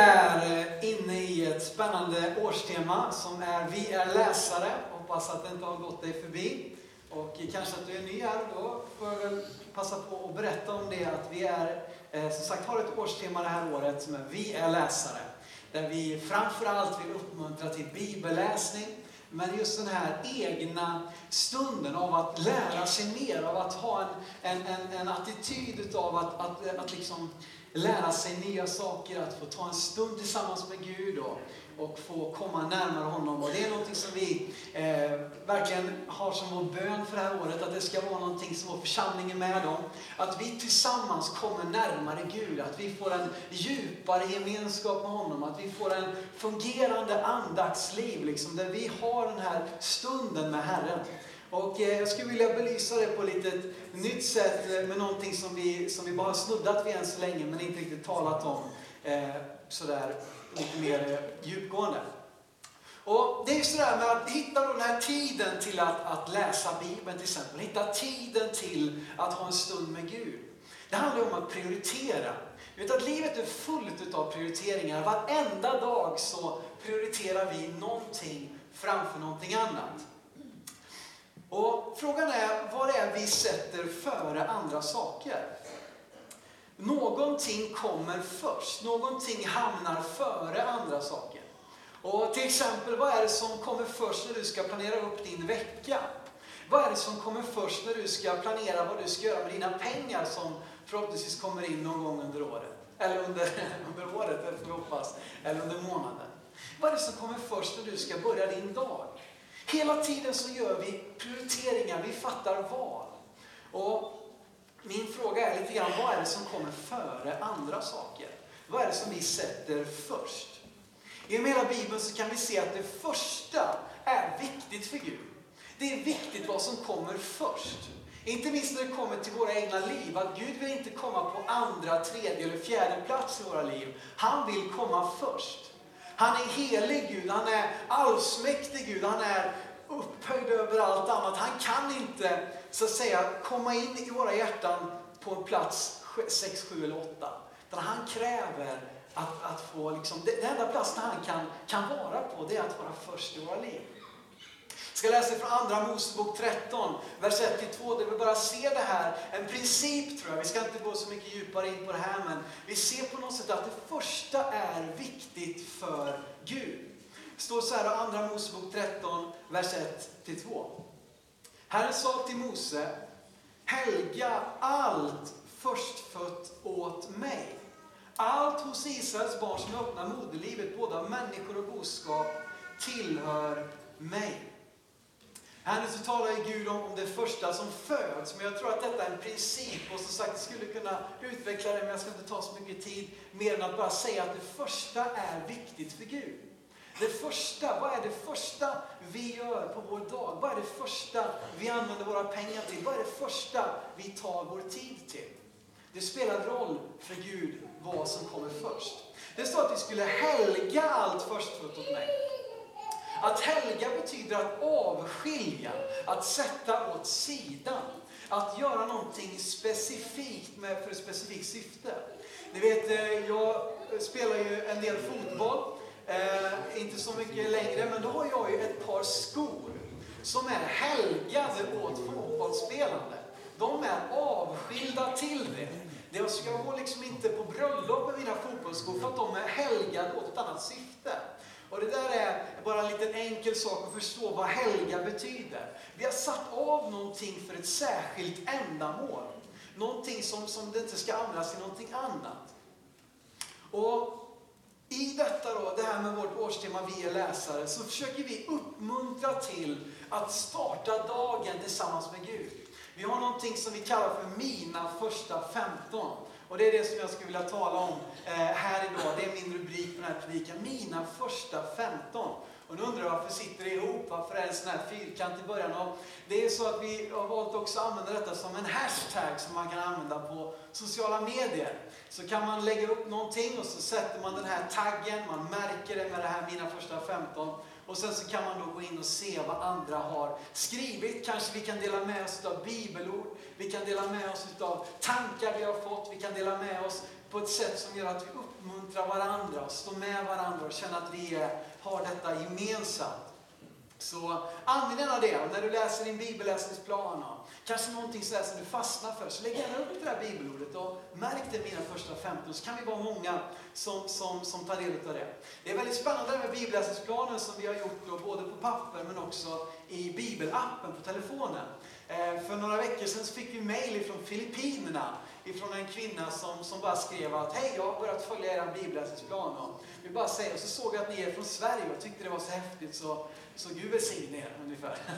är eh, inne i ett spännande årstema som är Vi är läsare. Hoppas att det inte har gått dig förbi. Och kanske att du är ny här, då får jag väl passa på att berätta om det att vi är, eh, som sagt, har ett årstema det här året som är Vi är läsare. Där vi framförallt vill uppmuntra till bibelläsning, men just den här egna stunden av att lära sig mer, av att ha en, en, en, en attityd utav att, att, att liksom lära sig nya saker, att få ta en stund tillsammans med Gud och, och få komma närmare honom. Och det är någonting som vi eh, verkligen har som vår bön för det här året, att det ska vara någonting som vår församling är med om. Att vi tillsammans kommer närmare Gud, att vi får en djupare gemenskap med honom, att vi får en fungerande andaktsliv, liksom, där vi har den här stunden med Herren. Och eh, jag skulle vilja belysa det på lite ett nytt sätt eh, med någonting som vi, som vi bara snuddat vid än så länge men inte riktigt talat om eh, sådär lite mer eh, djupgående. Och det är sådär med att hitta den här tiden till att, att läsa Bibeln till exempel, hitta tiden till att ha en stund med Gud. Det handlar om att prioritera. Du vet att livet är fullt av prioriteringar. Varenda dag så prioriterar vi någonting framför någonting annat. Och frågan är vad det är vi sätter före andra saker. Någonting kommer först, någonting hamnar före andra saker. Och till exempel, vad är det som kommer först när du ska planera upp din vecka? Vad är det som kommer först när du ska planera vad du ska göra med dina pengar som förhoppningsvis kommer in någon gång under året? Eller under, under året, får vi hoppas, eller under månaden. Vad är det som kommer först när du ska börja din dag? Hela tiden så gör vi prioriteringar, vi fattar val. Och min fråga är lite grann, vad är det som kommer före andra saker? Vad är det som vi sätter först? I hela Bibeln så kan vi se att det första är viktigt för Gud. Det är viktigt vad som kommer först. Inte minst när det kommer till våra egna liv, att Gud vill inte komma på andra, tredje eller fjärde plats i våra liv. Han vill komma först. Han är helig Gud, han är allsmäktig Gud, han är upphöjd över allt annat. Han kan inte så att säga komma in i våra hjärtan på en plats 6, 7 eller 8. Utan han kräver att, att få, liksom, den enda platsen han kan, kan vara på det är att vara först i våra liv. Ska läsa från Andra Mosebok 13, vers 1-2, där vi bara ser det här, en princip tror jag. Vi ska inte gå så mycket djupare in på det här, men vi ser på något sätt att det första är viktigt för Gud. Det står så här i Andra Mosebok 13, vers 1-2. Herren sa till Mose, helga allt förstfött åt mig. Allt hos Israels barn som öppnar moderlivet, både av människor och boskap, tillhör mig. Här nu så talar Gud om, om det första som föds, men jag tror att detta är en princip och som sagt, jag skulle kunna utveckla det, men jag ska inte ta så mycket tid mer än att bara säga att det första är viktigt för Gud. Det första, vad är det första vi gör på vår dag? Vad är det första vi använder våra pengar till? Vad är det första vi tar vår tid till? Det spelar roll för Gud vad som kommer först. Det står att vi skulle helga allt förstfött åt mig. Att helga betyder att avskilja, att sätta åt sidan. Att göra någonting specifikt med, för ett specifikt syfte. Ni vet, eh, jag spelar ju en del fotboll. Eh, inte så mycket längre, men då har jag ju ett par skor som är helgade åt fotbollsspelande. De är avskilda till det. Jag ska gå liksom inte på bröllop med mina fotbollsskor för att de är helgade åt ett annat syfte. Och det där är bara en liten enkel sak att förstå vad helga betyder. Vi har satt av någonting för ett särskilt ändamål. Någonting som, som det inte ska användas till någonting annat. Och i detta då, det här med vårt årstema Vi är läsare, så försöker vi uppmuntra till att starta dagen tillsammans med Gud. Vi har någonting som vi kallar för Mina första 15. Och det är det som jag skulle vilja tala om eh, här idag. Det är min rubrik på den här predikan. Mina första 15. Och nu undrar jag varför sitter det ihop? Varför är det en sån här fyrkant i början? Och det är så att vi har valt också att använda detta som en hashtag som man kan använda på sociala medier. Så kan man lägga upp någonting och så sätter man den här taggen, man märker det med det här Mina första 15. Och sen så kan man då gå in och se vad andra har skrivit. Kanske vi kan dela med oss av bibelord. Vi kan dela med oss av tankar vi har fått. Vi kan dela med oss på ett sätt som gör att vi uppmuntrar varandra står med varandra och känner att vi har detta gemensamt. Så använd gärna det. Och när du läser din bibelläsningsplan och kanske någonting sådär som du fastnar för, så lägg gärna upp det där bibelordet och märk det mina första 15, så kan vi vara många som, som, som tar del av det. Det är väldigt spännande med bibelläsningsplanen som vi har gjort då, både på papper men också i bibelappen på telefonen. Eh, för några veckor sedan så fick vi mail från Filippinerna ifrån en kvinna som, som bara skrev att hej, jag har börjat följa er bibelläsningsplan och vill bara säga, och så såg jag att ni är från Sverige och tyckte det var så häftigt så, så Gud välsigne er ungefär.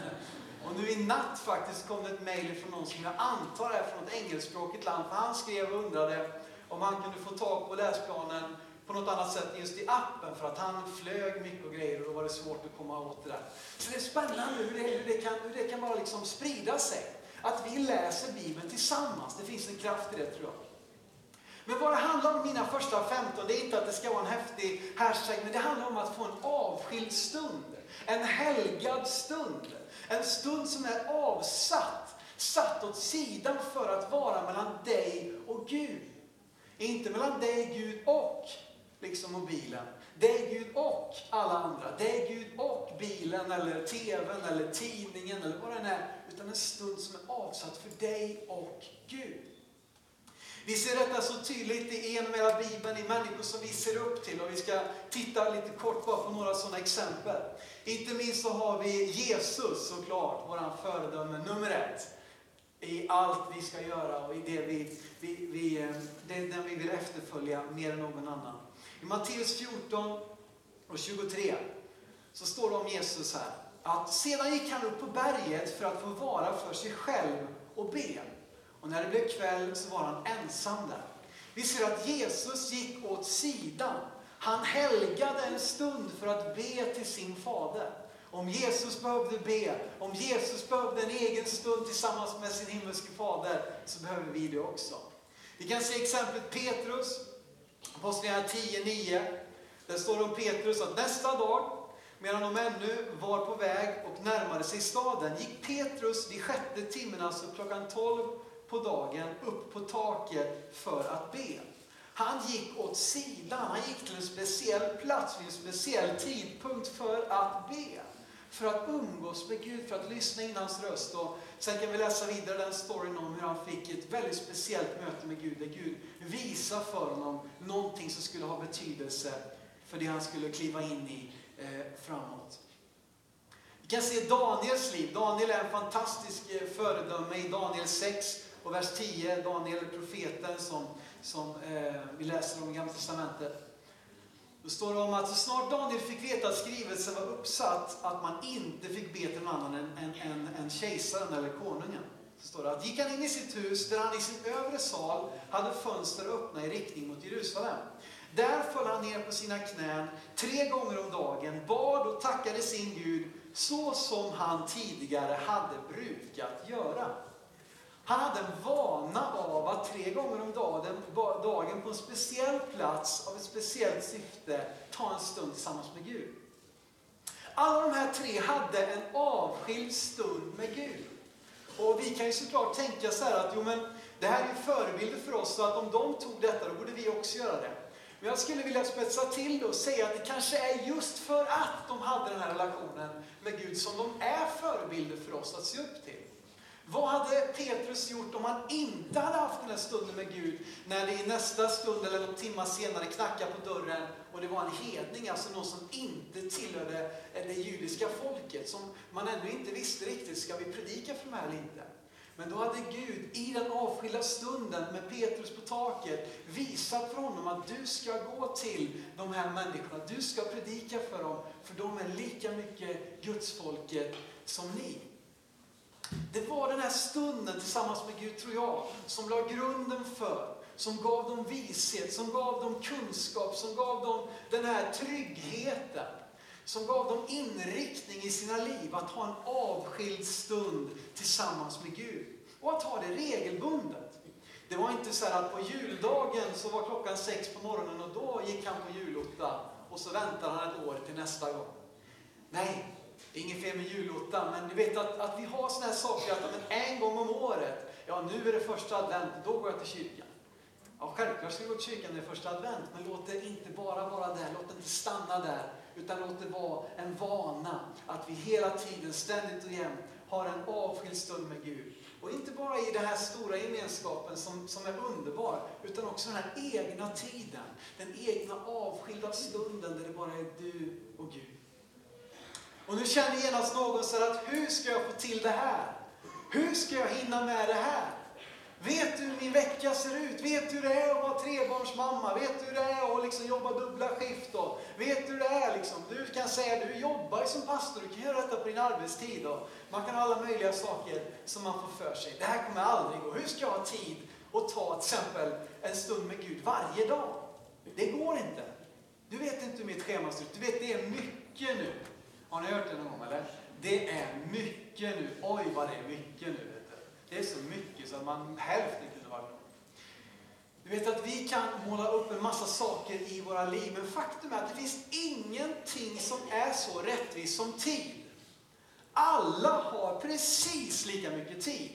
Och nu i natt faktiskt kom det ett mejl från någon som jag antar är från ett engelskspråkigt land, för han skrev och undrade om han kunde få tag på läsplanen på något annat sätt just i appen för att han flög mycket och grejer och då var det svårt att komma åt det där. Så det är spännande hur det, hur det kan, hur det kan bara liksom sprida sig. Att vi läser Bibeln tillsammans. Det finns en kraft i det tror jag. Men vad det handlar om mina första 15, det är inte att det ska vara en häftig hashtag, men det handlar om att få en avskild stund. En helgad stund. En stund som är avsatt, satt åt sidan för att vara mellan dig och Gud. Inte mellan dig, Gud och liksom mobilen. är Gud och alla andra. Det är Gud och bilen eller tvn eller tidningen eller vad det än är. Utan en stund som är avsatt för dig och Gud. Vi ser detta så tydligt i genom hela Bibeln, i människor som vi ser upp till. Och vi ska titta lite kort bara på några sådana exempel. Inte minst så har vi Jesus såklart, våran föredöme nummer ett. I allt vi ska göra och i det vi, vi, vi, eh, det den vi vill efterfölja mer än någon annan. I Matteus 14 och 23 så står det om Jesus här. Att sedan gick han upp på berget för att få vara för sig själv och be. Och när det blev kväll så var han ensam där. Vi ser att Jesus gick åt sidan. Han helgade en stund för att be till sin fader. Om Jesus behövde be, om Jesus behövde en egen stund tillsammans med sin himmelske fader, så behöver vi det också. Vi kan se exemplet Petrus, Apostlagärningarna 10.9. Där står det om Petrus att nästa dag, medan de ännu var på väg och närmade sig staden, gick Petrus vid sjätte timmen, alltså klockan 12 på dagen upp på taket för att be. Han gick åt sidan, han gick till en speciell plats vid en speciell tidpunkt för att be. För att umgås med Gud, för att lyssna in hans röst. Och sen kan vi läsa vidare den storyn om hur han fick ett väldigt speciellt möte med Gud, där Gud visar för honom någonting som skulle ha betydelse för det han skulle kliva in i eh, framåt. Vi kan se Daniels liv. Daniel är en fantastisk eh, föredöme i Daniel 6 och vers 10, Daniel profeten som, som eh, vi läser om i Gamla Testamentet. Då står det om att så snart Daniel fick veta att skrivelsen var uppsatt att man inte fick be till någon annan än, än, än, än kejsaren eller konungen. Så står det att gick han in i sitt hus där han i sin övre sal hade fönster öppna i riktning mot Jerusalem. Där föll han ner på sina knän tre gånger om dagen, bad och tackade sin Gud så som han tidigare hade brukat göra. Han hade en vana av att tre gånger om dagen, dagen på en speciell plats av ett speciellt syfte ta en stund tillsammans med Gud. Alla de här tre hade en avskild stund med Gud. Och vi kan ju såklart tänka så här att jo, men det här är ju förebilder för oss, så att om de tog detta, då borde vi också göra det. Men jag skulle vilja spetsa till det och säga att det kanske är just för att de hade den här relationen med Gud som de är förebilder för oss att se upp till. Vad hade Petrus gjort om han inte hade haft den här stunden med Gud, när det i nästa stund eller någon timma senare knackade på dörren och det var en hedning, alltså någon som inte tillhörde det judiska folket, som man ännu inte visste riktigt, ska vi predika för mig här eller inte? Men då hade Gud i den avskilda stunden med Petrus på taket visat för honom att du ska gå till de här människorna, du ska predika för dem, för de är lika mycket Gudsfolket som ni. Det var den här stunden tillsammans med Gud, tror jag, som la grunden för, som gav dem vishet, som gav dem kunskap, som gav dem den här tryggheten. Som gav dem inriktning i sina liv, att ha en avskild stund tillsammans med Gud. Och att ha det regelbundet. Det var inte så att på juldagen så var klockan sex på morgonen och då gick han på julotta och så väntade han ett år till nästa gång. Nej, det är inget fel med julottan, men ni vet att, att vi har sådana här saker att men en gång om året, ja nu är det första advent, då går jag till kyrkan. Ja, självklart ska vi gå till kyrkan när det är första advent, men låt det inte bara vara där, låt det inte stanna där, utan låt det vara en vana att vi hela tiden, ständigt och jämt, har en avskild stund med Gud. Och inte bara i den här stora gemenskapen som, som är underbar, utan också den här egna tiden. Den egna avskilda stunden där det bara är du och Gud. Och nu känner genast någon så att hur ska jag få till det här? Hur ska jag hinna med det här? Vet du hur min vecka ser ut? Vet du hur det är att vara trebarnsmamma? Vet du hur det är att liksom jobba dubbla skift? Då? vet du hur det är? Liksom? Du kan säga du jobbar ju som pastor, du kan göra detta på din arbetstid. Då. man kan ha alla möjliga saker som man får för sig. Det här kommer aldrig gå. Hur ska jag ha tid att ta till exempel en stund med Gud varje dag? Det går inte. Du vet inte hur mitt schema ser ut. Du vet, det är mycket nu. Har ni hört det någon gång eller? Det är mycket nu. Oj vad det är mycket nu. vet du. Det är så mycket så att man hälften kunde vara nog. Du vet att vi kan måla upp en massa saker i våra liv, men faktum är att det finns ingenting som är så rättvist som tid. Alla har precis lika mycket tid.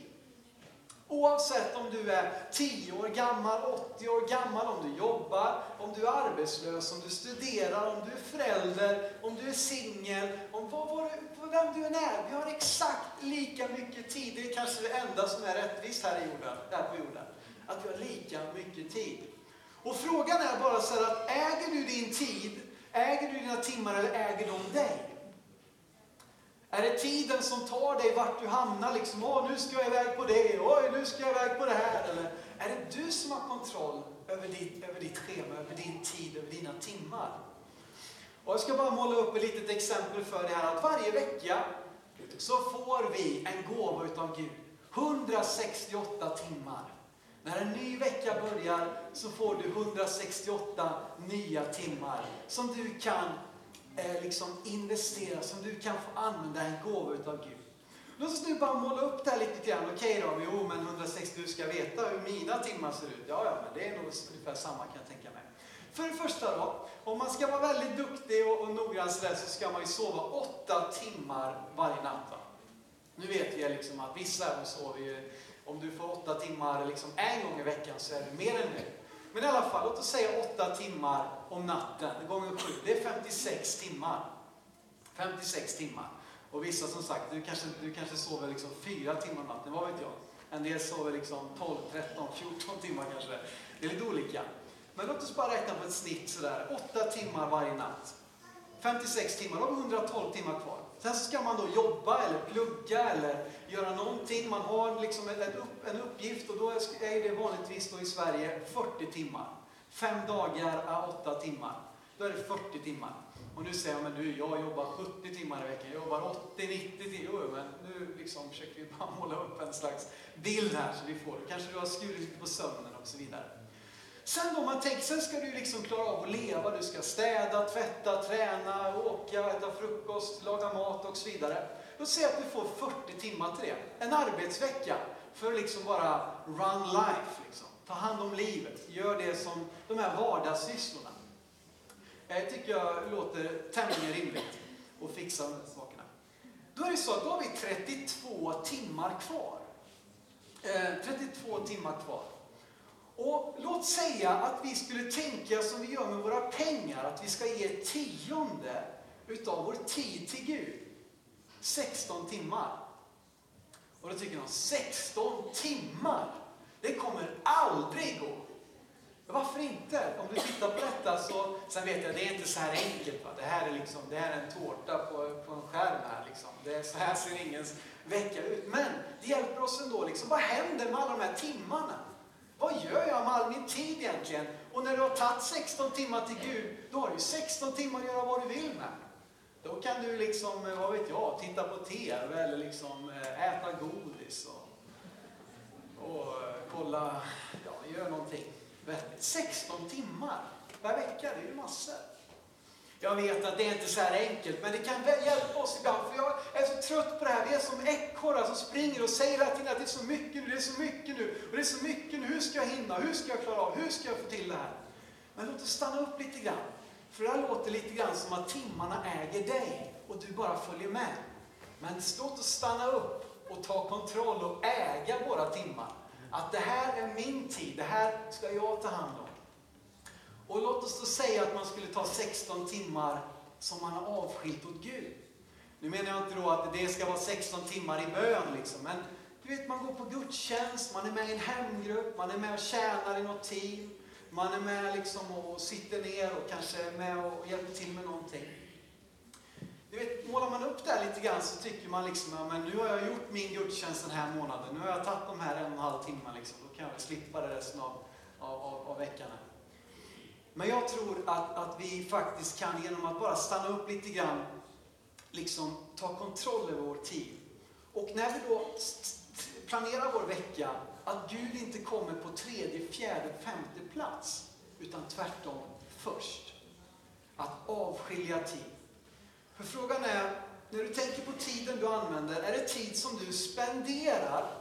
Oavsett om du är 10 år gammal, 80 år gammal, om du jobbar, om du är arbetslös, om du studerar, om du är förälder, om du är singel, vad, vad, vem du än är. Vi har exakt lika mycket tid. Det är kanske det enda som är rättvist här, i jorden, här på jorden. Att vi har lika mycket tid. Och frågan är bara så här att äger du din tid, äger du dina timmar eller äger de dig? Är det tiden som tar dig vart du hamnar? Liksom, Åh, nu ska jag iväg på det, oj, nu ska jag iväg på det här. Eller är det du som har kontroll över ditt, över ditt schema, över din tid, över dina timmar? Och jag ska bara måla upp ett litet exempel för det här att varje vecka så får vi en gåva utav Gud. 168 timmar. När en ny vecka börjar så får du 168 nya timmar som du kan eh, liksom investera, som du kan få använda en gåva utav Gud. Låt oss nu bara måla upp det här lite grann. Okej då, jo men 160, du ska veta hur mina timmar ser ut. Ja, ja, men det är nog ungefär samma kan jag tänka mig. För det första då, om man ska vara väldigt duktig och, och noggrann så, så ska man ju sova åtta timmar varje natt. Va? Nu vet vi liksom att vissa av oss sover ju, om du får åtta timmar liksom en gång i veckan så är det mer än nu. Men i alla fall, låt oss säga åtta timmar om natten, gånger sju, det är 56 timmar. 56 timmar. Och vissa som sagt, du kanske, du kanske sover liksom fyra timmar om natten, vad vet jag? En del sover liksom 12, 13, 14 timmar kanske. Det är lite olika. Men låt oss bara räkna på ett snitt sådär, 8 timmar varje natt. 56 timmar, då har vi 112 timmar kvar. Sen ska man då jobba eller plugga eller göra någonting. Man har liksom en uppgift och då är det vanligtvis då i Sverige 40 timmar. Fem dagar är 8 timmar. Då är det 40 timmar. Och nu säger jag, men du, jag jobbar 70 timmar i veckan, jag jobbar 80-90 timmar. Jo, men nu liksom försöker vi bara måla upp en slags bild här så vi får, kanske du har skurit lite på sömnen och så vidare. Sen då man tänker, sen ska du liksom klara av att leva, du ska städa, tvätta, träna, åka, äta frukost, laga mat och så vidare. Låt säga att du får 40 timmar till det. En arbetsvecka för att liksom bara run life, liksom. ta hand om livet, gör det som de här vardagssysslorna. Det tycker jag låter tämligen rimligt att fixa de här sakerna. Då är det så att då har vi 32 timmar kvar. Eh, 32 timmar kvar. Och låt säga att vi skulle tänka som vi gör med våra pengar, att vi ska ge tionde utav vår tid till Gud. 16 timmar. Och då tycker någon, 16 timmar? Det kommer aldrig gå. Varför inte? Om du tittar på detta så, sen vet jag, det är inte så här enkelt. Va? Det här är liksom, det här är en tårta på, på en skärm här liksom. Det är, så här ser ingens vecka ut. Men det hjälper oss ändå liksom. Vad händer med alla de här timmarna? Vad gör jag med all min tid egentligen? Och när du har tagit 16 timmar till Gud, då har du 16 timmar att göra vad du vill med. Då kan du liksom, eh, vad vet jag, titta på TV eller liksom eh, äta godis och, och eh, kolla, ja, gör någonting vettigt. 16 timmar per vecka, det är ju massor. Jag vet att det är inte så här enkelt, men det kan hjälpa oss ibland. För jag är så trött på det här. Vi är som ekorrar som springer och säger hela tiden att det är så mycket nu, det är så mycket nu, och det är så mycket nu. Hur ska jag hinna? Hur ska jag klara av? Hur ska jag få till det här? Men låt oss stanna upp lite grann. För det här låter lite grann som att timmarna äger dig och du bara följer med. Men låt oss stanna upp och ta kontroll och äga våra timmar. Att det här är min tid, det här ska jag ta hand om. Och låt oss då säga att man skulle ta 16 timmar som man har avskilt åt Gud. Nu menar jag inte då att det ska vara 16 timmar i bön, liksom, men du vet, man går på gudstjänst, man är med i en hemgrupp, man är med och tjänar i något team, man är med liksom och sitter ner och kanske är med och hjälper till med någonting. Du vet, målar man upp det här lite grann så tycker man liksom, ja, men nu har jag gjort min gudstjänst den här månaden, nu har jag tagit de här en och en halv timmar, liksom, då kan jag väl slippa det resten av, av, av, av veckan. Här. Men jag tror att, att vi faktiskt kan, genom att bara stanna upp lite grann, liksom ta kontroll över vår tid. Och när vi då planerar vår vecka, att Gud inte kommer på tredje, fjärde, femte plats, utan tvärtom först. Att avskilja tid. För frågan är, när du tänker på tiden du använder, är det tid som du spenderar?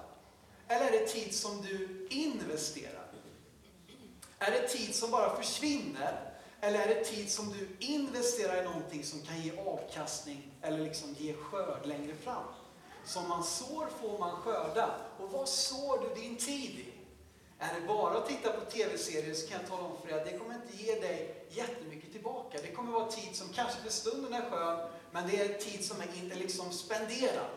Eller är det tid som du investerar? Är det tid som bara försvinner? Eller är det tid som du investerar i någonting som kan ge avkastning eller liksom ge skörd längre fram? Som man sår får man skörda. Och vad sår du din tid i? Är det bara att titta på tv-serier så kan jag tala om för dig att det kommer inte ge dig jättemycket tillbaka. Det kommer vara tid som kanske för stunden är skön, men det är tid som är inte liksom spenderad.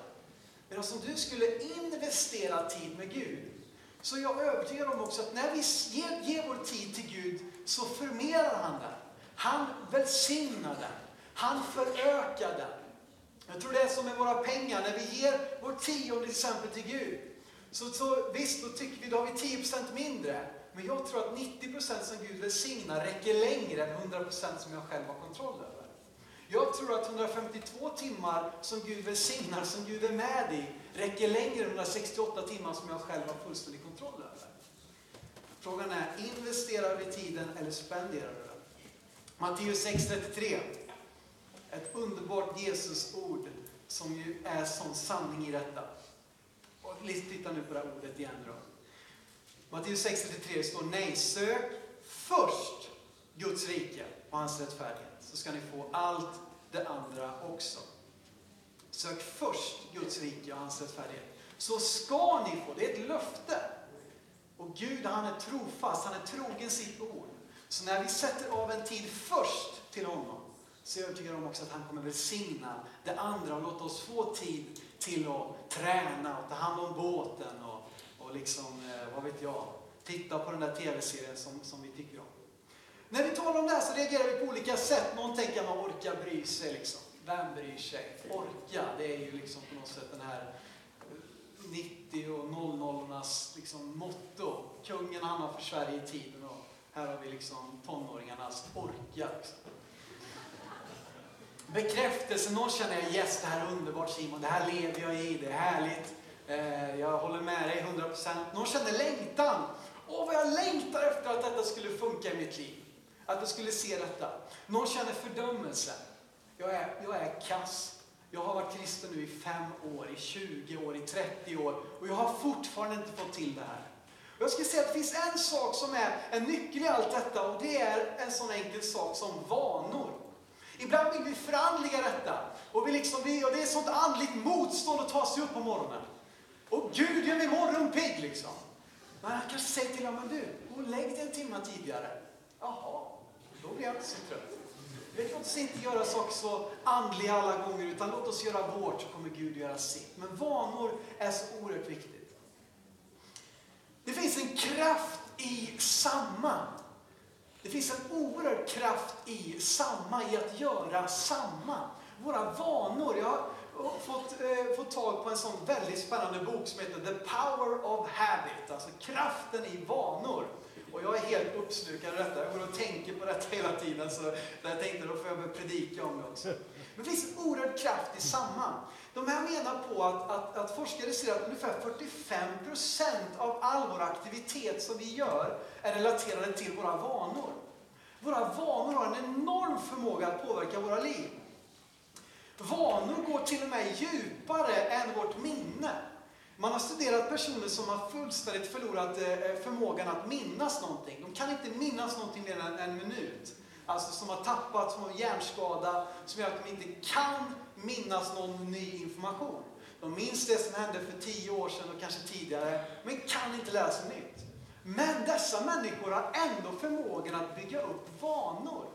Men om du skulle investera tid med Gud, så är jag övertygad om också att när vi ger, ger vår tid till Gud så förmerar han den. Han välsignar den. Han förökar den. Jag tror det är som med våra pengar, när vi ger vår tionde till exempel till Gud. Så, så visst, då tycker vi då har vi 10% mindre. Men jag tror att 90% som Gud välsignar räcker längre än 100% som jag själv har kontroll över. Jag tror att 152 timmar som Gud välsignar, som Gud är med i, räcker längre än 168 timmar som jag själv har fullständig kontroll över. Frågan är, investerar vi tiden eller spenderar vi den? Matteus 6.33. Ett underbart Jesusord som ju är sån sanning i detta. Och titta nu på det här ordet igen då. Matteus 6.33 står nej, sök först Guds rike och hans rättfärdighet så ska ni få allt det andra också. Sök först Guds rike och hans rättfärdighet. Så ska ni få, det är ett löfte. Och Gud han är trofast, han är trogen sitt ord. Så när vi sätter av en tid först till honom, så är jag övertygad om också att han kommer välsigna det andra och låta oss få tid till att träna och ta hand om båten och, och liksom, eh, vad vet jag, titta på den där tv-serien som, som vi tycker om. När vi talar om det här så reagerar vi på olika sätt. Någon tänker att man orkar bry sig. Liksom. Vem bryr sig? Orka, det är ju liksom på något sätt den här eh, 90 och 00-ornas liksom motto. Kungen hamnar för Sverige i tiden och här har vi liksom tonåringarnas orka. Liksom. Bekräftelse, någon känner yes, det här är underbart Simon, det här lever jag i, det är härligt. Eh, jag håller med dig 100%. Någon känner längtan. Åh, vad jag längtar efter att detta skulle funka i mitt liv. Att jag skulle se detta. Någon känner fördömelse. Jag är, jag är kass. Jag har varit kristen nu i fem år, i 20 år, i 30 år och jag har fortfarande inte fått till det här. Jag skulle säga att det finns en sak som är en nyckel i allt detta och det är en sån enkel sak som vanor. Ibland vill vi förandliga detta och, vi liksom, vi, och det är sånt andligt motstånd att ta sig upp på morgonen. Och Gud gör mig morgonpigg liksom. Men han kanske säger till honom, du, gå och lägg dig en timme tidigare. Jaha, då blir jag inte så trött. Vet, låt oss inte göra saker så andliga alla gånger, utan låt oss göra vårt så kommer Gud göra sitt. Men vanor är så oerhört viktigt. Det finns en kraft i samma. Det finns en oerhörd kraft i samma, i att göra samma. Våra vanor. Jag har fått, eh, fått tag på en sån väldigt spännande bok som heter The Power of Habit, alltså kraften i vanor. Och jag är helt uppslukad av detta. Jag går och tänker på detta hela tiden. Så jag tänkte då får jag väl predika om det också. Men det finns en oerhörd kraft i samman. De här menar på att, att, att forskare ser att ungefär 45% av all vår aktivitet som vi gör är relaterade till våra vanor. Våra vanor har en enorm förmåga att påverka våra liv. Vanor går till och med djupare än vårt minne. Man har studerat personer som har fullständigt förlorat eh, förmågan att minnas någonting. De kan inte minnas någonting mer än en minut. Alltså som har tappat, som har hjärnskada, som gör att de inte kan minnas någon ny information. De minns det som hände för tio år sedan och kanske tidigare, men kan inte lära sig nytt. Men dessa människor har ändå förmågan att bygga upp vanor.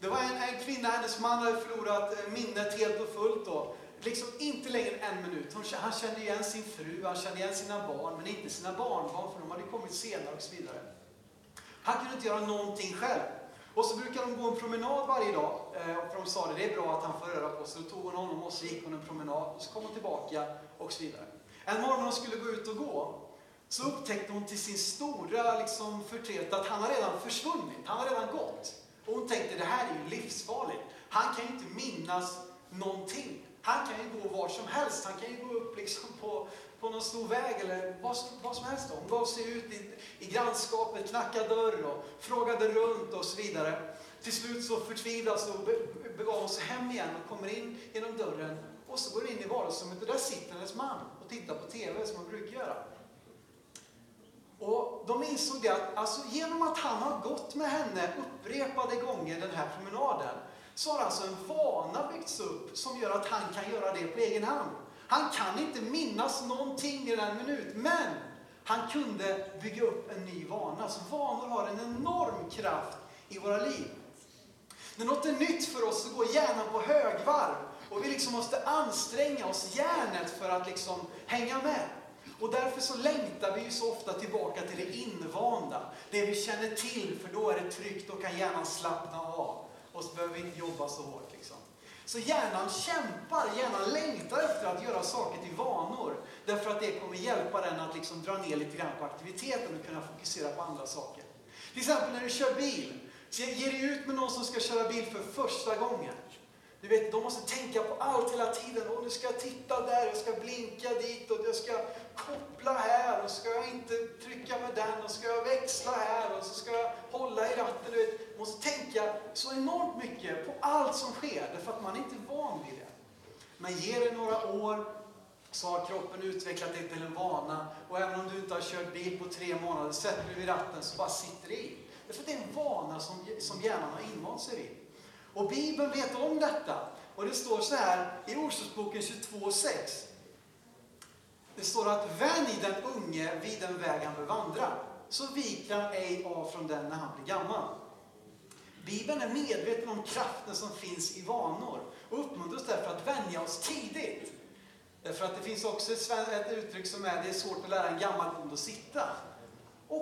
Det var en, en kvinna, hennes man hade förlorat eh, minnet helt och fullt då. Liksom inte längre än en minut. Han kände igen sin fru, han kände igen sina barn, men inte sina barnbarn för de hade kommit senare och så vidare. Han kunde inte göra någonting själv. Och så brukar de gå en promenad varje dag. Eh, för de sa det, det är bra att han får röra på sig. Då tog hon honom och så gick hon en promenad och så kom hon tillbaka och så vidare. En morgon när hon skulle gå ut och gå så upptäckte hon till sin stora liksom, förtret att han har redan försvunnit. Han har redan gått. Och hon tänkte, det här är ju livsfarligt. Han kan ju inte minnas någonting. Han kan ju gå var som helst. Han kan ju gå upp liksom på, på någon stor väg eller vad, vad som helst. Hon gav sig ut i, i grannskapet, knackade dörr och frågade runt och så vidare. Till slut så förtvivlad så begav hon sig hem igen och kommer in genom dörren och så går hon in i vardagsrummet och där sitter hennes man och tittar på TV som han brukar göra. Och de insåg det att alltså, genom att han har gått med henne upprepade gånger den här promenaden så har alltså en vana byggts upp som gör att han kan göra det på egen hand. Han kan inte minnas någonting i den minut, men han kunde bygga upp en ny vana. Så vanor har en enorm kraft i våra liv. När något är nytt för oss så går hjärnan på högvarv och vi liksom måste anstränga oss, hjärnet, för att liksom hänga med. Och därför så längtar vi ju så ofta tillbaka till det invanda, det vi känner till, för då är det tryggt, och kan hjärnan slappna av. Och så behöver vi inte jobba så hårt. Liksom. Så hjärnan kämpar, hjärnan längtar efter att göra saker till vanor. Därför att det kommer hjälpa den att liksom dra ner lite grann på aktiviteten och kunna fokusera på andra saker. Till exempel när du kör bil. Så ger dig ut med någon som ska köra bil för första gången. Du vet, de måste tänka på allt hela tiden. Och nu ska jag titta där, jag ska blinka dit och jag ska koppla här och ska jag inte trycka med den och ska jag växla här och så ska jag hålla i ratten. Du vet, måste tänka så enormt mycket på allt som sker därför att man är inte van vid det. Men ger det några år så har kroppen utvecklat det till en vana och även om du inte har kört bil på tre månader, sätter du vid ratten så bara sitter det i. Därför att det är en vana som, som hjärnan har invant sig vid. Och Bibeln vet om detta. Och det står så här i Ordspråksboken 22.6. Det står att vänj den unge vid den väg han bör vandra, så viker han ej av från den när han blir gammal. Bibeln är medveten om kraften som finns i vanor och uppmuntrar oss därför att vänja oss tidigt. Därför att det finns också ett uttryck som är det är svårt att lära en gammal hund att sitta.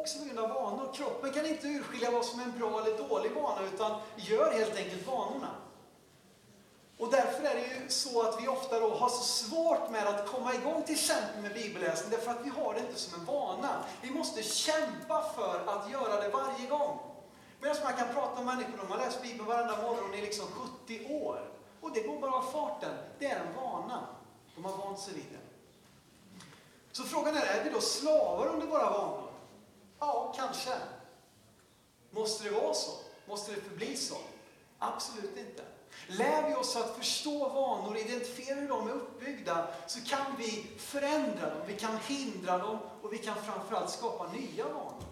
Också på grund av vanor. Kroppen kan inte urskilja vad som är en bra eller dålig vana utan gör helt enkelt vanorna. Och därför är det ju så att vi ofta då har så svårt med att komma igång till exempel med bibelläsning, därför att vi har det inte som en vana. Vi måste kämpa för att göra det varje gång. Medan man kan prata med människor, de har läst Bibeln varenda morgon i liksom 70 år. Och det går bara av farten. Det är en vana. De har vant sig vid det. Så frågan är, är vi då slavar under våra vanor? Ja, kanske. Måste det vara så? Måste det förbli så? Absolut inte. Lär vi oss att förstå vanor, identifiera hur de är uppbyggda, så kan vi förändra dem, vi kan hindra dem och vi kan framförallt skapa nya vanor.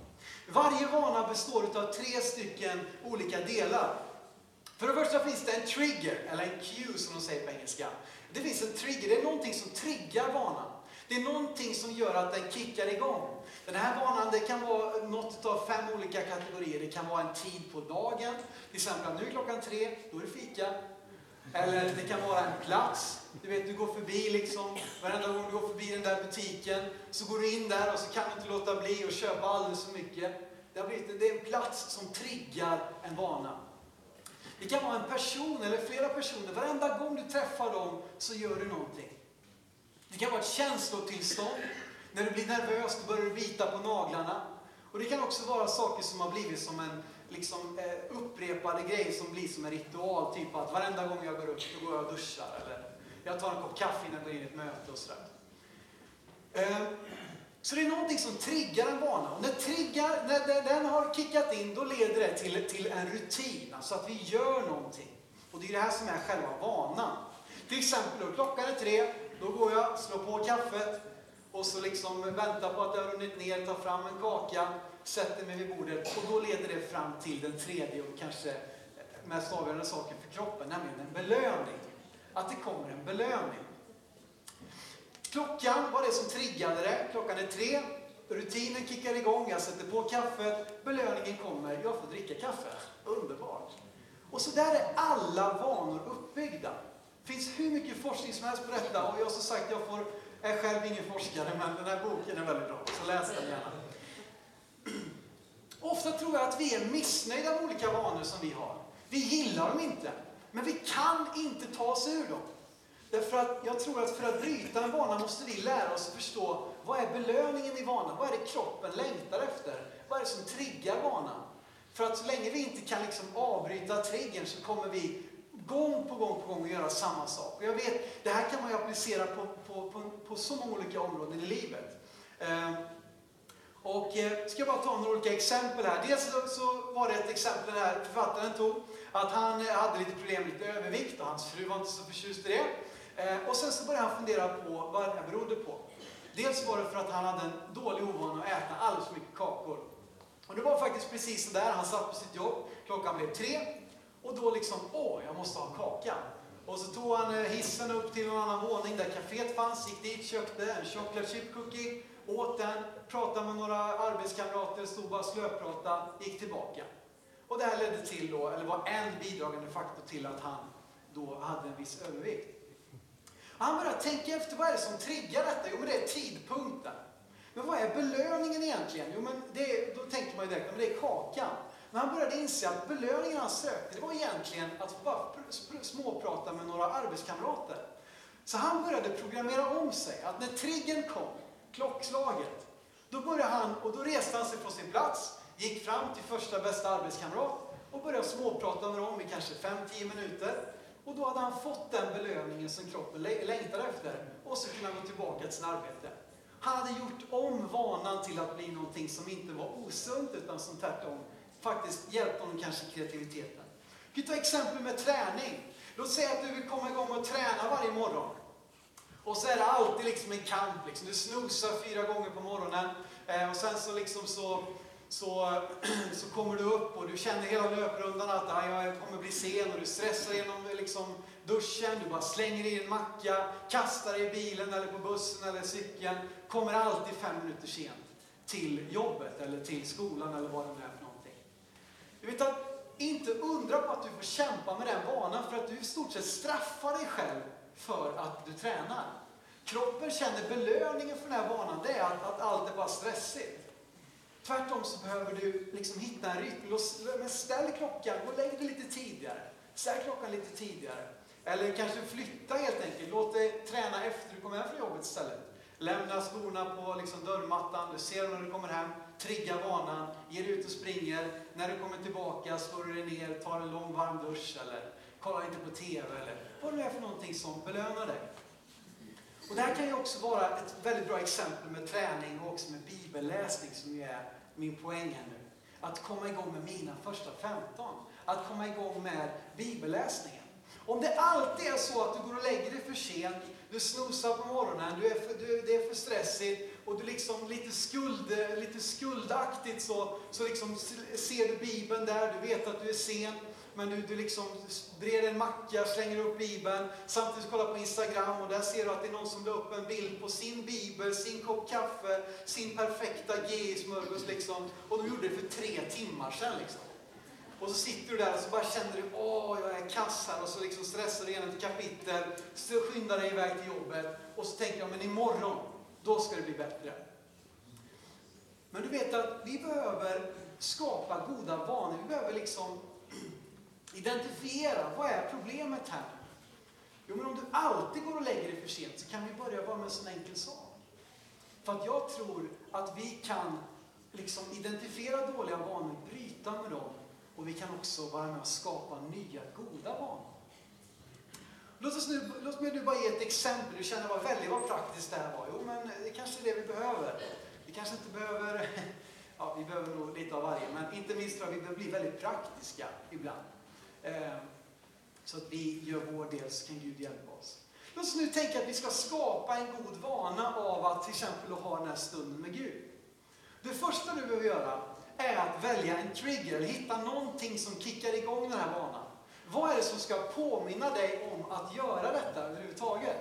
Varje vana består av tre stycken olika delar. För det första finns det en trigger, eller en cue som de säger på engelska. Det finns en trigger, det är någonting som triggar vanan. Det är någonting som gör att den kickar igång. Den här vanan det kan vara något av fem olika kategorier. Det kan vara en tid på dagen, till exempel nu är klockan tre, då är det fika. Eller det kan vara en plats. Du vet, du går förbi liksom, varenda gång du går förbi den där butiken så går du in där och så kan du inte låta bli att köpa alldeles för mycket. Det, har blivit, det är en plats som triggar en vana. Det kan vara en person eller flera personer. Varenda gång du träffar dem så gör du någonting. Det kan vara ett känslotillstånd. När du blir nervös då börjar du bita på naglarna. Och det kan också vara saker som har blivit som en liksom, eh, upprepade grej som blir som en ritual. Typ att varenda gång jag går upp, då går jag och duschar. Eller jag tar en kopp kaffe innan jag går in i ett möte och sådär. Eh, så det är någonting som triggar en vana. Och när, triggar, när den har kickat in, då leder det till, till en rutin. Alltså att vi gör någonting. Och det är det här som är själva vanan. Till exempel, då, klockan är tre, då går jag, slår på kaffet och så liksom väntar på att det har runnit ner, tar fram en kaka, sätter mig vid bordet och då leder det fram till den tredje och kanske mest avgörande saken för kroppen, nämligen en belöning. Att det kommer en belöning. Klockan var det som triggade det. Klockan är tre. Rutinen kickar igång, jag sätter på kaffet, belöningen kommer, jag får dricka kaffe. Underbart! Och så där är alla vanor uppbyggda. Det finns hur mycket forskning som helst på detta och jag har som sagt, jag får, är själv ingen forskare men den här boken är väldigt bra, så läs den gärna. Ofta tror jag att vi är missnöjda med olika vanor som vi har. Vi gillar dem inte, men vi kan inte ta oss ur dem. Därför att jag tror att för att bryta en vana måste vi lära oss att förstå vad är belöningen i vanan? Vad är det kroppen längtar efter? Vad är det som triggar vanan? För att så länge vi inte kan liksom avbryta triggern så kommer vi gång på gång på gång att göra samma sak. Och jag vet, det här kan man ju applicera på, på, på, på så många olika områden i livet. Eh, och eh, ska jag bara ta några olika exempel här. Dels så, var det ett exempel här författaren tog, att han eh, hade lite problem med lite övervikt och hans fru var inte så förtjust i det. Och sen så började han fundera på vad det här berodde på. Dels var det för att han hade en dålig ovana att äta alldeles för mycket kakor. Och det var faktiskt precis så där. Han satt på sitt jobb, klockan blev tre och då liksom, åh, jag måste ha kaka. Och så tog han eh, hissen upp till en annan våning där kaféet fanns, gick dit, köpte en chocolate chip cookie, åt den, pratade med några arbetskamrater, stod bara och slöpratade, gick tillbaka. Och det här ledde till då, eller var en bidragande faktor till att han då hade en viss övervikt. Han började tänka efter, vad är det som triggar detta? Jo, men det är tidpunkten. Men vad är belöningen egentligen? Jo, men det, då tänker man ju direkt, men det är kakan. Men han började inse att belöningen han sökte, det var egentligen att bara småprata med några arbetskamrater. Så han började programmera om sig, att när triggern kom, klockslaget, då började han, och då reste han sig från sin plats, gick fram till första bästa arbetskamrat och började småprata med dem i kanske 5-10 minuter. Och då hade han fått den belöningen som kroppen längtade efter och så kunde han gå tillbaka till sitt arbete. Han hade gjort om vanan till att bli någonting som inte var osunt utan som tvärtom faktiskt hjälpa honom kanske i kreativiteten. Vi kan ta exempel med träning. Låt säga att du vill komma igång och träna varje morgon. Och så är det alltid liksom en kamp. Liksom. Du snosar fyra gånger på morgonen eh, och sen så, liksom så, så, så kommer du upp och du känner hela löprundan att ah, jag kommer bli sen och du stressar genom eh, liksom, duschen, du bara slänger i en macka, kastar dig i bilen eller på bussen eller cykeln, kommer alltid fem minuter sent till jobbet eller till skolan eller vad det nu är utan inte undra på att du får kämpa med den vanan för att du i stort sett straffar dig själv för att du tränar. Kroppen känner belöningen för den här vanan, det är att, att allt är bara stressigt. Tvärtom så behöver du liksom hitta en rytm. Men ställ klockan, gå och lägg dig lite tidigare. Ställ klockan lite tidigare. Eller kanske flytta helt enkelt. Låt dig träna efter du kommer hem från jobbet istället. Lämna skorna på liksom dörrmattan, du ser dem när du kommer hem, trigga vanan, ge dig ut och springer. När du kommer tillbaka slår du dig ner, tar en lång varm dusch eller kollar lite på TV eller vad det nu är för någonting som belönar dig. Och det här kan ju också vara ett väldigt bra exempel med träning och också med bibelläsning som ju är min poäng här nu. Att komma igång med mina första 15. Att komma igång med bibelläsningen. Om det alltid är så att du går och lägger dig för sent, du snosar på morgonen, du är för, du, det är för stressigt och du liksom lite, skuld, lite skuldaktigt så, så liksom ser du Bibeln där, du vet att du är sen, men du, du liksom breder en macka, slänger upp Bibeln, samtidigt kollar på Instagram och där ser du att det är någon som la upp en bild på sin Bibel, sin kopp kaffe, sin perfekta GI-smörgås liksom. Och de gjorde det för tre timmar sedan liksom. Och så sitter du där och så bara känner du, åh, jag är kass här. Och så liksom stressar du igenom ett kapitel, så skyndar dig iväg till jobbet. Och så tänker jag, men imorgon, då ska det bli bättre. Men du vet att vi behöver skapa goda vanor. Vi behöver liksom identifiera, vad är problemet här? Jo, men om du alltid går och lägger dig för sent så kan vi börja bara med en sån enkel sak. För att jag tror att vi kan liksom identifiera dåliga vanor, bryta med dem och vi kan också vara med och skapa nya goda vanor. Låt, oss nu, låt mig nu bara ge ett exempel. Du känner vad väldigt vad praktiskt det här var. Jo, men det kanske är det vi behöver. Vi kanske inte behöver, ja vi behöver nog lite av varje, men inte minst tror jag vi behöver bli väldigt praktiska ibland. Ehm, så att vi gör vår del så kan Gud hjälpa oss. Låt oss nu tänka att vi ska skapa en god vana av att till exempel ha den här stunden med Gud. Det första du behöver göra är att välja en trigger, eller hitta någonting som kickar igång den här vanan. Vad är det som ska påminna dig om att göra detta överhuvudtaget?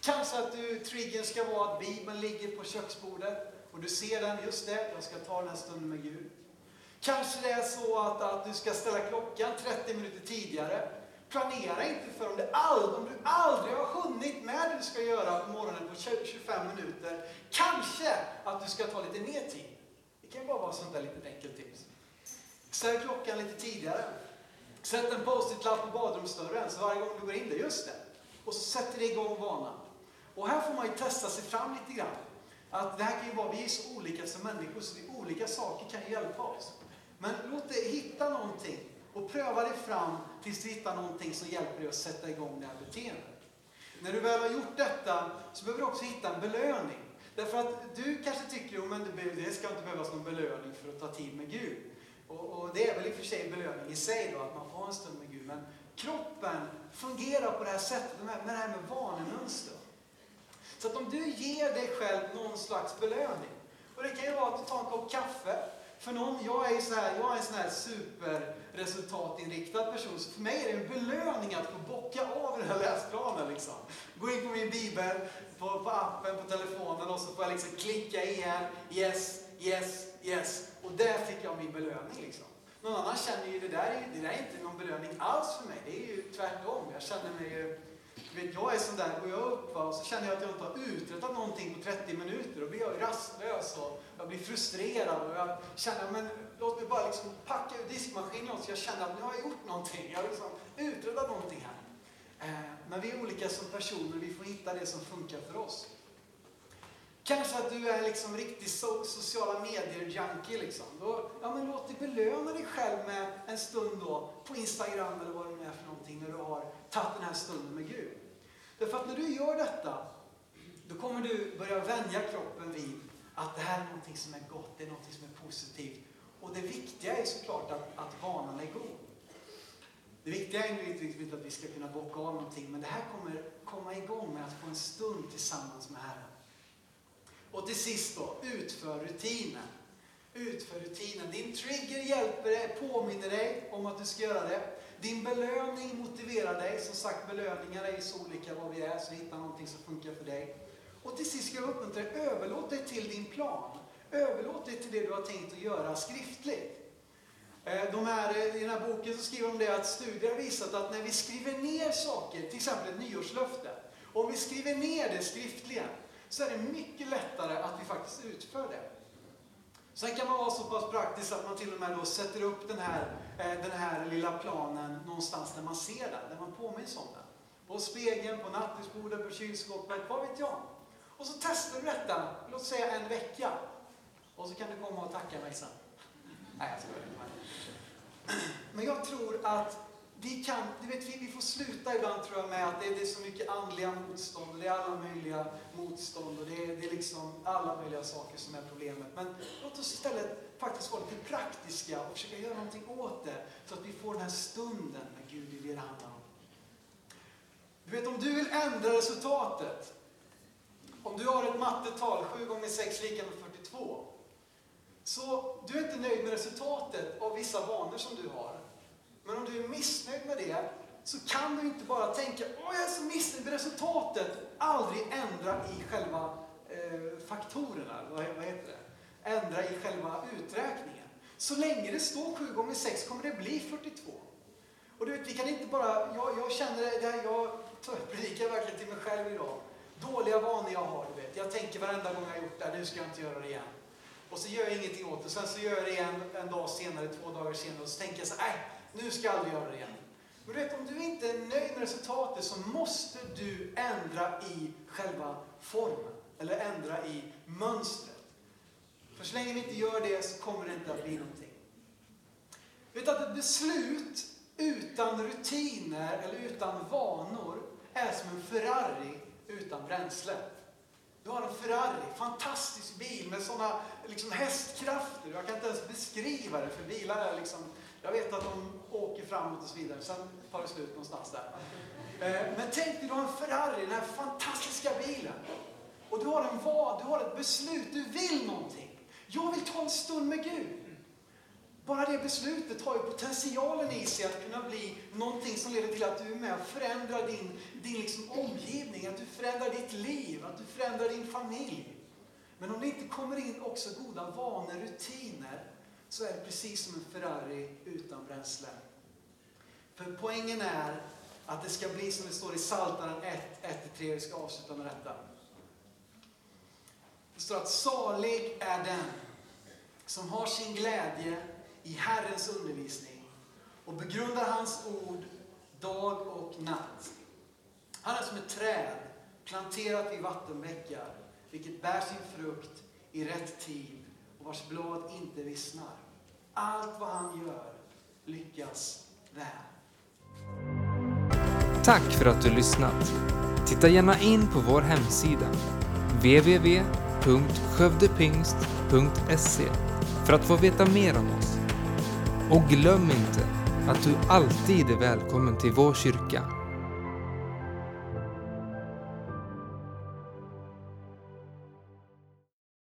Kanske att du, triggern ska vara att Bibeln ligger på köksbordet och du ser den, just det, jag ska ta den här stunden med Gud. Kanske det är så att, att du ska ställa klockan 30 minuter tidigare. Planera inte för om, det all, om du aldrig har hunnit med det du ska göra på morgonen på 25 minuter. Kanske att du ska ta lite mer tid. Det kan bara vara sånt där litet enkelt tips. Ställ klockan lite tidigare. Sätt en post-it-lapp på badrumsdörren så varje gång du går in där, just det. Och så sätter det igång vanan. Och här får man ju testa sig fram lite grann. Att det här kan ju vara, vi är så olika som människor så olika saker kan ju hjälpa oss. Men låt dig hitta någonting och pröva dig fram tills du hittar någonting som hjälper dig att sätta igång det här beteendet. När du väl har gjort detta så behöver du också hitta en belöning. Därför att du kanske tycker att det ska inte behövas någon belöning för att ta tid med Gud. Och, och, det är väl i och för sig belöning i sig då, att man får en stund med Gud. Men kroppen fungerar på det här sättet, med det här med vanemönster. Så att om du ger dig själv någon slags belöning. Och det kan ju vara att du tar en kopp kaffe. För någon, jag är, så här, jag är en sån här superresultatinriktad person, så för mig är det en belöning att få bocka av den här läsplanen. Liksom. Gå in på min bibel, på, på appen, på telefonen och så får jag liksom klicka igen, yes, yes, yes. Och där fick jag min belöning. Liksom. Någon annan känner ju, det där, det där är inte någon belöning alls för mig. Det är ju tvärtom. Jag känner mig ju, vet, jag är sån där, går jag upp va, och så känner jag att jag inte har uträttat någonting på 30 minuter. Då blir jag rastlös och jag blir frustrerad och jag känner, men låt mig bara liksom packa ur diskmaskinen så jag känner att nu har jag gjort någonting. Jag har liksom uträttat någonting här. Eh, men vi är olika som personer, vi får hitta det som funkar för oss. Kanske att du är liksom riktig so sociala medier-junkie. Liksom. ja, men låt dig belöna dig själv med en stund då på Instagram eller vad det nu är för någonting när du har tagit den här stunden med Gud. Därför att när du gör detta, då kommer du börja vänja kroppen vid att det här är någonting som är gott, det är någonting som är positivt. Och det viktiga är såklart att, att vanan är god. Det viktiga är inte att vi ska kunna bocka av någonting, men det här kommer komma igång med att få en stund tillsammans med Herren. Och till sist då, utför rutinen. Utför rutinen. Din trigger hjälper dig, påminner dig om att du ska göra det. Din belöning motiverar dig. Som sagt, belöningar är så olika vad vi är, så hitta någonting som funkar för dig. Och till sist ska jag uppmuntra dig, överlåt dig till din plan. Överlåt dig till det du har tänkt att göra skriftligt. Eh, de här, eh, I den här boken så skriver de det att studier har visat att när vi skriver ner saker, till exempel ett nyårslöfte, om vi skriver ner det skriftligen, så är det mycket lättare att vi faktiskt utför det. Sen kan man vara så pass praktisk att man till och med då sätter upp den här, eh, den här lilla planen någonstans där man ser den, där man påminns om den. På spegeln, på nattduksbordet, på kylskåpet, vad vet jag. Och så testar du detta, låt säga en vecka. Och så kan du komma och tacka mig sen. Nej, jag skojar. Men jag tror att vi kan, du vet, vi, vi får sluta ibland tror jag med att det, det är så mycket andliga motstånd och det är alla möjliga motstånd och det är, det är liksom alla möjliga saker som är problemet. Men låt oss istället faktiskt vara lite praktiska och försöka göra någonting åt det så att vi får den här stunden med Gud i det det handlar om. Du vet, om du vill ändra resultatet. Om du har ett mattetal, 7 gånger 6 lika med 42. Så du är inte nöjd med resultatet av vissa vanor som du har. Men om du är missnöjd med det så kan du inte bara tänka åh jag är så missnöjd med resultatet och aldrig ändra i själva eh, faktorerna, vad, vad heter det? Ändra i själva uträkningen. Så länge det står 7 gånger 6 kommer det bli 42. Och du vet, vi kan inte bara, jag, jag känner det här, jag predikar verkligen till mig själv idag. Dåliga vanor jag har, du vet. Jag tänker varenda gång jag har gjort det här, nu ska jag inte göra det igen. Och så gör jag ingenting åt det. Sen så gör jag det igen en dag senare, två dagar senare och så tänker jag så nej, nu ska jag aldrig göra det igen. Men du vet, om du inte är nöjd med resultatet så måste du ändra i själva formen. Eller ändra i mönstret. För så länge vi inte gör det så kommer det inte att bli någonting. Utan ett beslut utan rutiner eller utan vanor är som en Ferrari utan bränsle. Du har en Ferrari, fantastisk bil med sådana liksom, hästkrafter. Jag kan inte ens beskriva det, för bilar är liksom, jag vet att de åker framåt och så vidare, sen tar det slut någonstans där. Eh, men tänk dig, du har en Ferrari, den här fantastiska bilen. Och du har en vad, du har ett beslut, du vill någonting. Jag vill ta en stund med Gud. Bara det beslutet har ju potentialen i sig att kunna bli någonting som leder till att du är med och förändrar din, din liksom omgivning, att du förändrar ditt liv, att du förändrar din familj. Men om det inte kommer in också goda vanor, rutiner, så är det precis som en Ferrari utan bränsle. För poängen är att det ska bli som det står i Psaltaren 1, 1-3, vi ska avsluta med detta. Det står att salig är den som har sin glädje i Herrens undervisning och begrundar hans ord dag och natt. Han är som ett träd planterat vid vattenbäckar, vilket bär sin frukt i rätt tid och vars blad inte vissnar. Allt vad han gör lyckas väl. Tack för att du lyssnat. Titta gärna in på vår hemsida www.skövdepingst.se för att få veta mer om oss. Och glöm inte att du alltid är välkommen till vår kyrka.